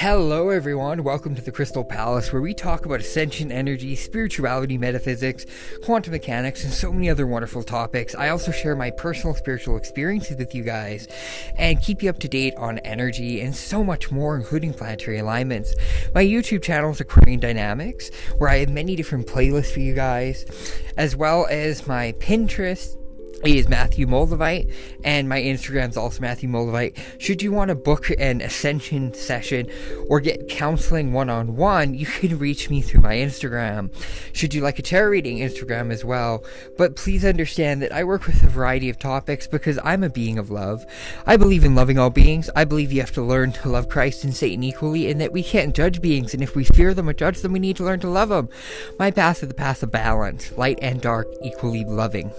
Hello, everyone. Welcome to the Crystal Palace, where we talk about ascension energy, spirituality, metaphysics, quantum mechanics, and so many other wonderful topics. I also share my personal spiritual experiences with you guys and keep you up to date on energy and so much more, including planetary alignments. My YouTube channel is Aquarian Dynamics, where I have many different playlists for you guys, as well as my Pinterest is Matthew Moldavite, and my Instagram is also Matthew Moldavite. Should you want to book an ascension session or get counseling one on one, you can reach me through my Instagram. Should you like a tarot reading, Instagram as well. But please understand that I work with a variety of topics because I'm a being of love. I believe in loving all beings. I believe you have to learn to love Christ and Satan equally, and that we can't judge beings, and if we fear them or judge them, we need to learn to love them. My path is the path of balance, light and dark, equally loving.